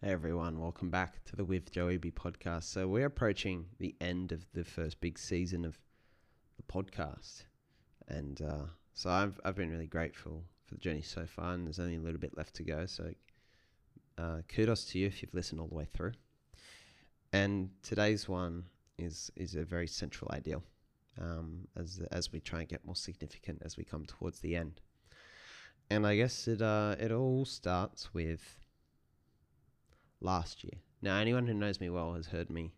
Hey everyone, welcome back to the With Joey B podcast. So we're approaching the end of the first big season of the podcast, and uh, so I've I've been really grateful for the journey so far, and there's only a little bit left to go. So uh, kudos to you if you've listened all the way through. And today's one is is a very central ideal, um, as as we try and get more significant as we come towards the end. And I guess it uh, it all starts with last year. Now, anyone who knows me well has heard me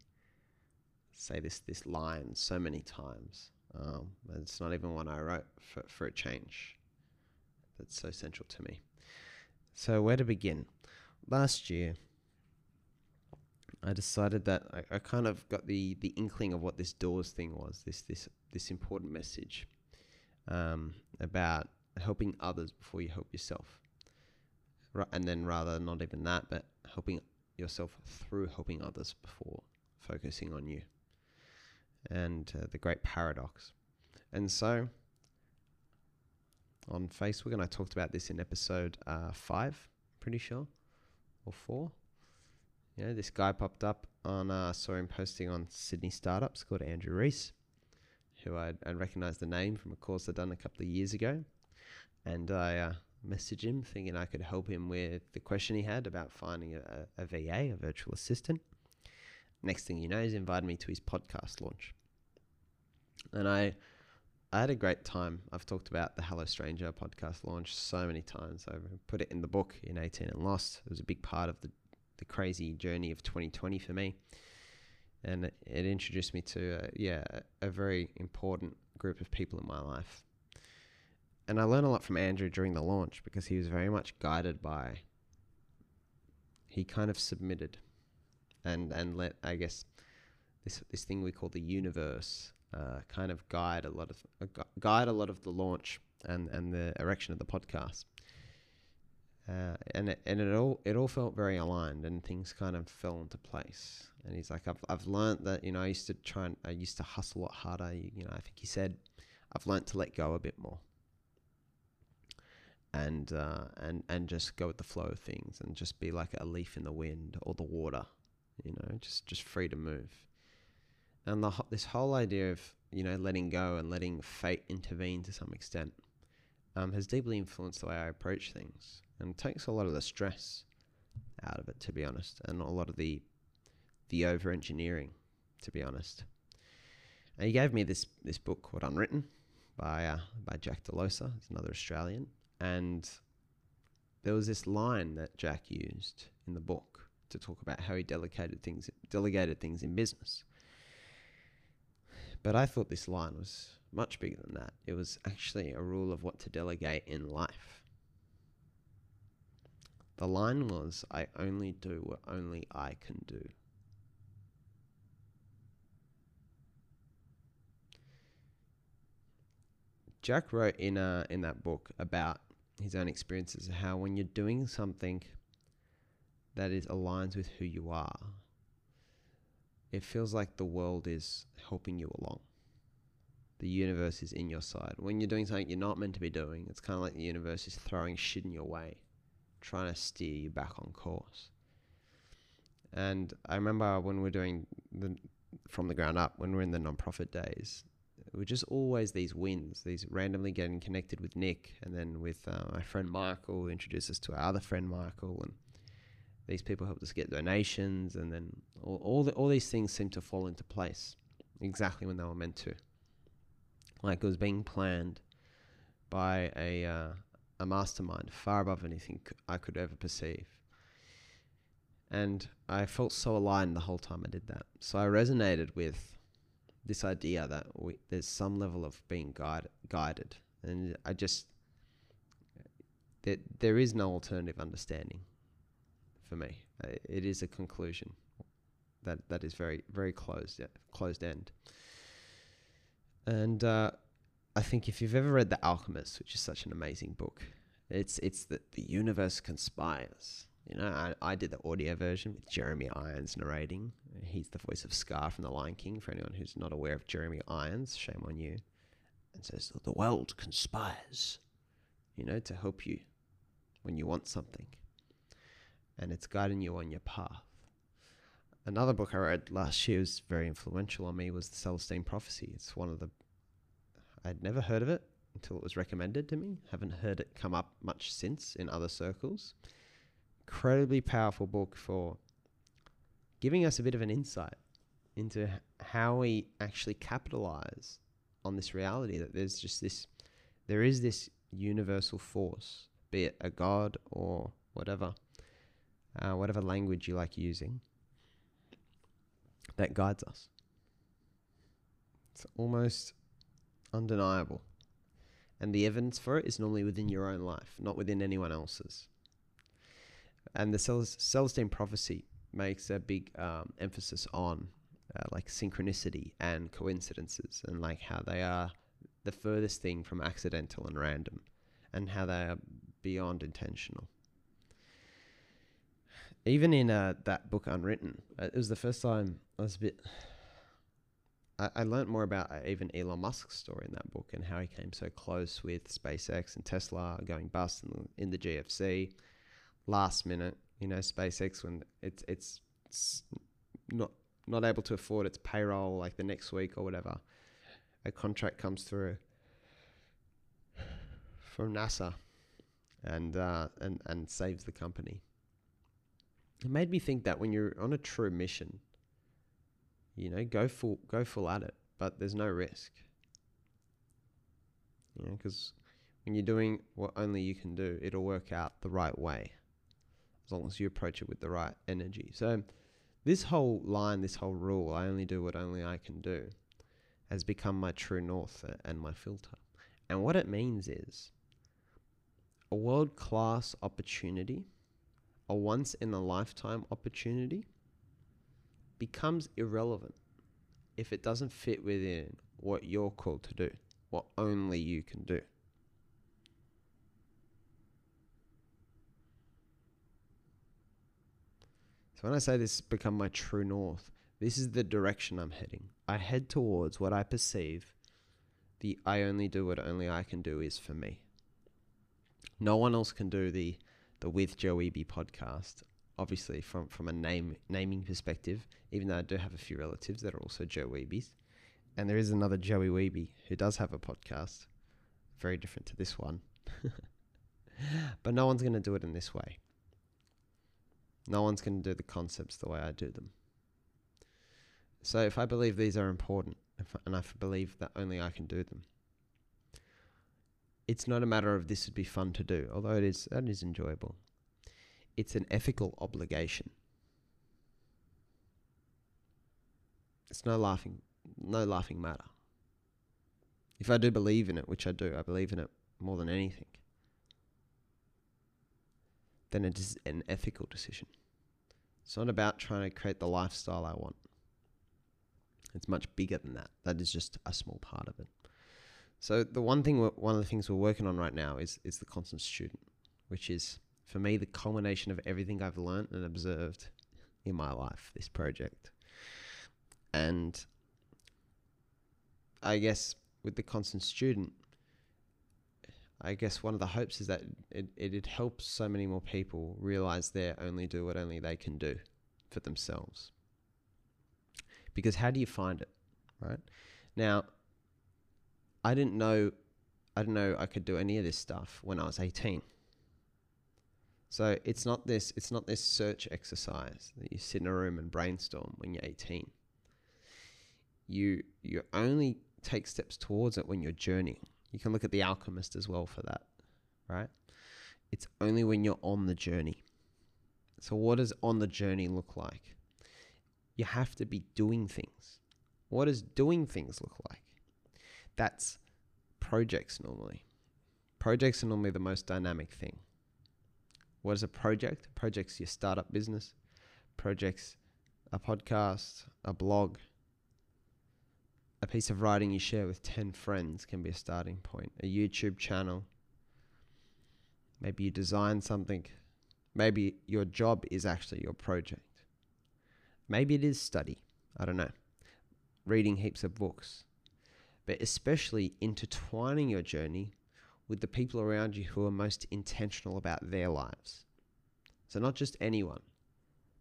say this this line so many times. Um, it's not even one I wrote for, for a change. That's so central to me. So, where to begin? Last year, I decided that I, I kind of got the, the inkling of what this doors thing was. This this this important message um, about helping others before you help yourself. And then, rather not even that, but helping yourself through helping others before focusing on you. And uh, the great paradox. And so, on Facebook, and I talked about this in episode uh, five, pretty sure, or four. Yeah, this guy popped up on, uh, saw him posting on Sydney Startups called Andrew Reese, who I'd, I'd recognized the name from a course I'd done a couple of years ago. And I uh, message him thinking I could help him with the question he had about finding a, a, VA, a virtual assistant. Next thing you know, he's invited me to his podcast launch. And I I had a great time. I've talked about the Hello Stranger podcast launch so many times. I put it in the book in 18 and Lost. It was a big part of the, the crazy journey of 2020 for me. And it, introduced me to, uh, yeah, a very important group of people in my life and I learned a lot from Andrew during the launch because he was very much guided by. He kind of submitted, and and let I guess this this thing we call the universe uh, kind of guide a lot of uh, guide a lot of the launch and and the erection of the podcast. Uh, and it, and it all it all felt very aligned and things kind of fell into place. And he's like, I've I've learned that you know I used to try and I used to hustle a lot harder. You, you know, I think he said, I've learned to let go a bit more and uh, and and just go with the flow of things and just be like a leaf in the wind or the water, you know, just just free to move. And the this whole idea of you know letting go and letting fate intervene to some extent um, has deeply influenced the way I approach things and takes a lot of the stress out of it, to be honest, and a lot of the the over engineering, to be honest. And he gave me this this book called Unwritten by uh, by Jack Delosa. It's another Australian and there was this line that Jack used in the book to talk about how he delegated things, delegated things in business. But I thought this line was much bigger than that. It was actually a rule of what to delegate in life. The line was, I only do what only I can do. Jack wrote in, a, in that book about his own experiences of how when you're doing something that is aligns with who you are, it feels like the world is helping you along. The universe is in your side. When you're doing something you're not meant to be doing, it's kind of like the universe is throwing shit in your way, trying to steer you back on course. And I remember when we we're doing the from the ground up, when we we're in the nonprofit days, it were just always these wins, these randomly getting connected with Nick and then with uh, my friend Michael, who introduced us to our other friend Michael, and these people helped us get donations, and then all all, the, all these things seemed to fall into place exactly when they were meant to. Like it was being planned by a uh, a mastermind far above anything I could ever perceive. And I felt so aligned the whole time I did that. So I resonated with this idea that we, there's some level of being guide, guided, and I just that there is no alternative understanding for me. It is a conclusion that that is very very closed closed end. And uh, I think if you've ever read The Alchemist, which is such an amazing book, it's it's that the universe conspires you know, I, I did the audio version with Jeremy Irons narrating. He's the voice of Scar from The Lion King. For anyone who's not aware of Jeremy Irons, shame on you. And says the world conspires, you know, to help you when you want something. and it's guiding you on your path. Another book I read last year was very influential on me was The Celestine Prophecy. It's one of the I'd never heard of it until it was recommended to me. Haven't heard it come up much since in other circles. Incredibly powerful book for giving us a bit of an insight into how we actually capitalize on this reality that there's just this there is this universal force, be it a god or whatever, uh, whatever language you like using, that guides us. It's almost undeniable. And the evidence for it is normally within your own life, not within anyone else's. And the Celestine prophecy makes a big um, emphasis on uh, like synchronicity and coincidences and like how they are the furthest thing from accidental and random and how they are beyond intentional. Even in uh, that book, Unwritten, uh, it was the first time I was a bit. I, learned more about uh, even Elon Musk's story in that book and how he came so close with SpaceX and Tesla going bust in the GFC. Last minute, you know, SpaceX when it's it's, it's not not able to afford its payroll like the next week or whatever, a contract comes through from NASA and uh, and and saves the company. It made me think that when you're on a true mission, you know, go full go full at it, but there's no risk. You know, because when you're doing what only you can do, it'll work out the right way, as long as you approach it with the right energy. So this whole line, this whole rule, I only do what only I can do, has become my true north and my filter. And what it means is a world class opportunity, a once in a lifetime opportunity, becomes irrelevant if it doesn't fit within what you're called to do, what only you can do. So when I say this has become my true north, this is the direction I'm heading. I head towards what I perceive the I only do what only I can do is for me. No one else can do the the with Joey B podcast. Obviously, from from a name naming perspective, even though I do have a few relatives that are also Joey Bs, and there is another Joey B who does have a podcast, very different to this one. but no one's going to do it in this way. No one's going to do the concepts the way I do them. So if I believe these are important, and I believe that only I can do them, it's not a matter of this would be fun to do, although it is that is enjoyable. It's an ethical obligation. It's no laughing no laughing matter. If I do believe in it, which I do, I believe in it more than anything, then it is an ethical decision. It's not about trying to create the lifestyle I want. It's much bigger than that. That is just a small part of it. So the one thing, one of the things we're working on right now is is the constant student, which is for me the culmination of everything I've learned and observed in my life. This project, and I guess with the constant student, I guess one of the hopes is that it, it, it helps so many more people realize they only do what only they can do for themselves. Because how do you find it, right? Now, I didn't know, I didn't know I could do any of this stuff when I was 18. So it's not this, it's not this search exercise that you sit in a room and brainstorm when you're 18. You, you only take steps towards it when you're journeying. You can look at The Alchemist as well for that, right? It's only when you're on the journey. So, what does on the journey look like? You have to be doing things. What does doing things look like? That's projects normally. Projects are normally the most dynamic thing. What is a project? Project's your startup business. Projects a podcast, a blog, a piece of writing you share with 10 friends can be a starting point. A YouTube channel. Maybe you design something. Maybe your job is actually your project. Maybe it is study. I don't know. Reading heaps of books. But especially intertwining your journey with the people around you who are most intentional about their lives. So not just anyone,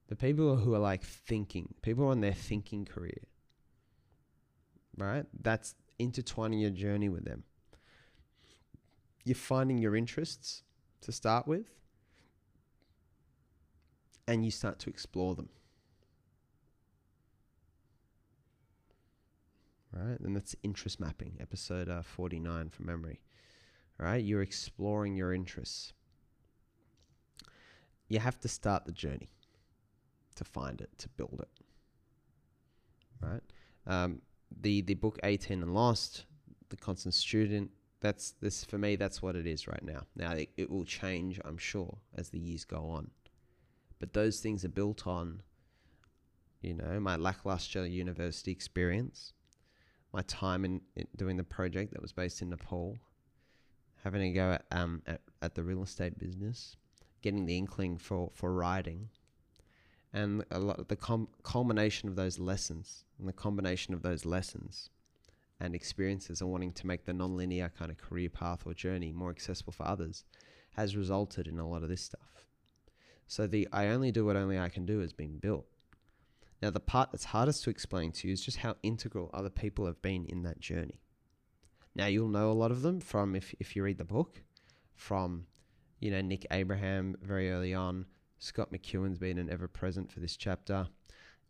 but people who are like thinking, people on their thinking career. Right? That's intertwining your journey with them. You're finding your interests to start with, and you start to explore them. Right? And that's interest mapping, episode uh, 49 from memory. Right? You're exploring your interests. You have to start the journey to find it, to build it. Right? Um, the the book 18 and Lost, the constant student, that's this for me that's what it is right now. Now it, it will change, I'm sure, as the years go on. But those things are built on you know, my lackluster university experience, my time in, in doing the project that was based in Nepal, having a go at, um, at, at the real estate business, getting the inkling for, for writing, and a lot of the com- culmination of those lessons and the combination of those lessons and experiences and wanting to make the non-linear kind of career path or journey more accessible for others has resulted in a lot of this stuff. So the I only do what only I can do has been built. Now the part that's hardest to explain to you is just how integral other people have been in that journey. Now you'll know a lot of them from if if you read the book, from you know Nick Abraham very early on, Scott McKeown's been an ever present for this chapter.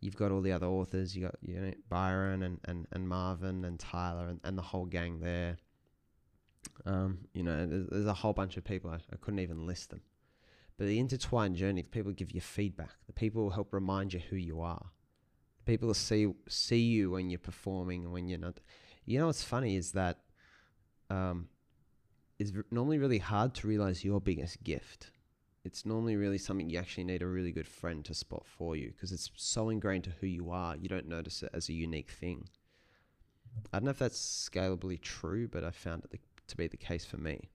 You've got all the other authors. You got you know Byron and, and, and Marvin and Tyler and, and the whole gang there. Um, you know, there's, there's a whole bunch of people. I, I couldn't even list them. But the intertwined journey, the people give you feedback. The people help remind you who you are. The people see see you when you're performing and when you're not. You know what's funny is that um, it's normally really hard to realize your biggest gift it's normally really something you actually need a really good friend to spot for you because it's so ingrained to who you are, you don't notice it as a unique thing. I don't know if that's scalably true, but I found it to be the case for me.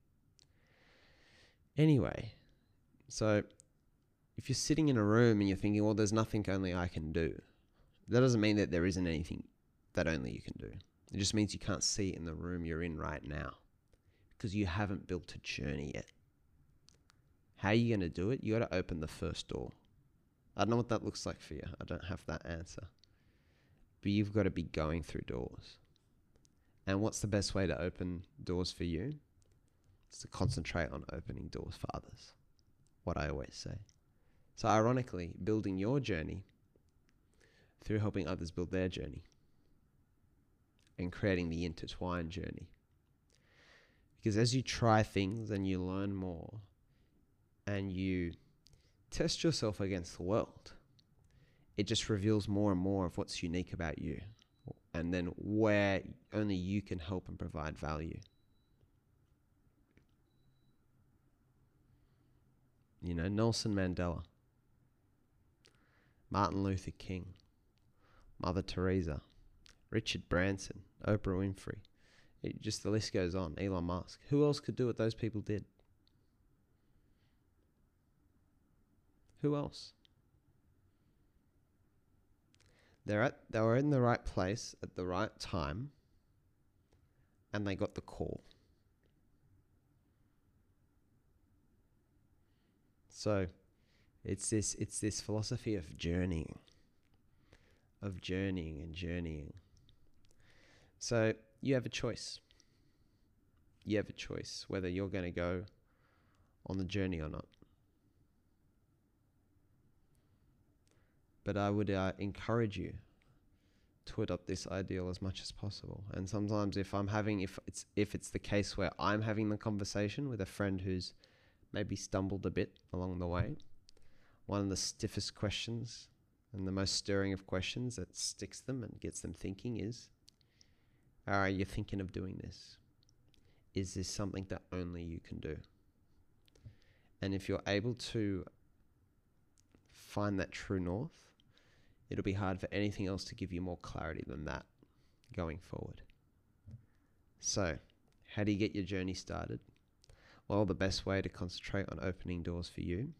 Anyway, so if you're sitting in a room and you're thinking, well, there's nothing only I can do, that doesn't mean that there isn't anything that only you can do. It just means you can't see it in the room you're in right now because you haven't built a journey yet. How are you going to do it? You got to open the first door. I don't know what that looks like for you. I don't have that answer. But you've got to be going through doors. And what's the best way to open doors for you? It's to concentrate on opening doors for others. What I always say. So, ironically, building your journey through helping others build their journey and creating the intertwined journey. Because as you try things and you learn more, and you test yourself against the world, it just reveals more and more of what's unique about you and then where only you can help and provide value. You know, Nelson Mandela, Martin Luther King, Mother Teresa, Richard Branson, Oprah Winfrey. It just the list goes on. Elon Musk. Who else could do what those people did? Who else? They're at they were in the right place at the right time and they got the call. So it's this it's this philosophy of journeying. Of journeying and journeying. So you have a choice. You have a choice whether you're going to go on the journey or not. But I would uh, encourage you to adopt this ideal as much as possible. And sometimes, if I'm having, if it's if it's the case where I'm having the conversation with a friend who's maybe stumbled a bit along the way, one of the stiffest questions and the most stirring of questions that sticks them and gets them thinking is, "Are you thinking of doing this? Is this something that only you can do?" And if you're able to find that true north it'll be hard for anything else to give you more clarity than that going forward. So, how do you get your journey started? Well, the best way to concentrate on opening doors for you,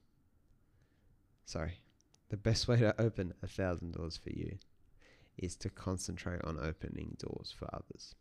sorry, the best way to open a thousand doors for you is to concentrate on opening doors for others.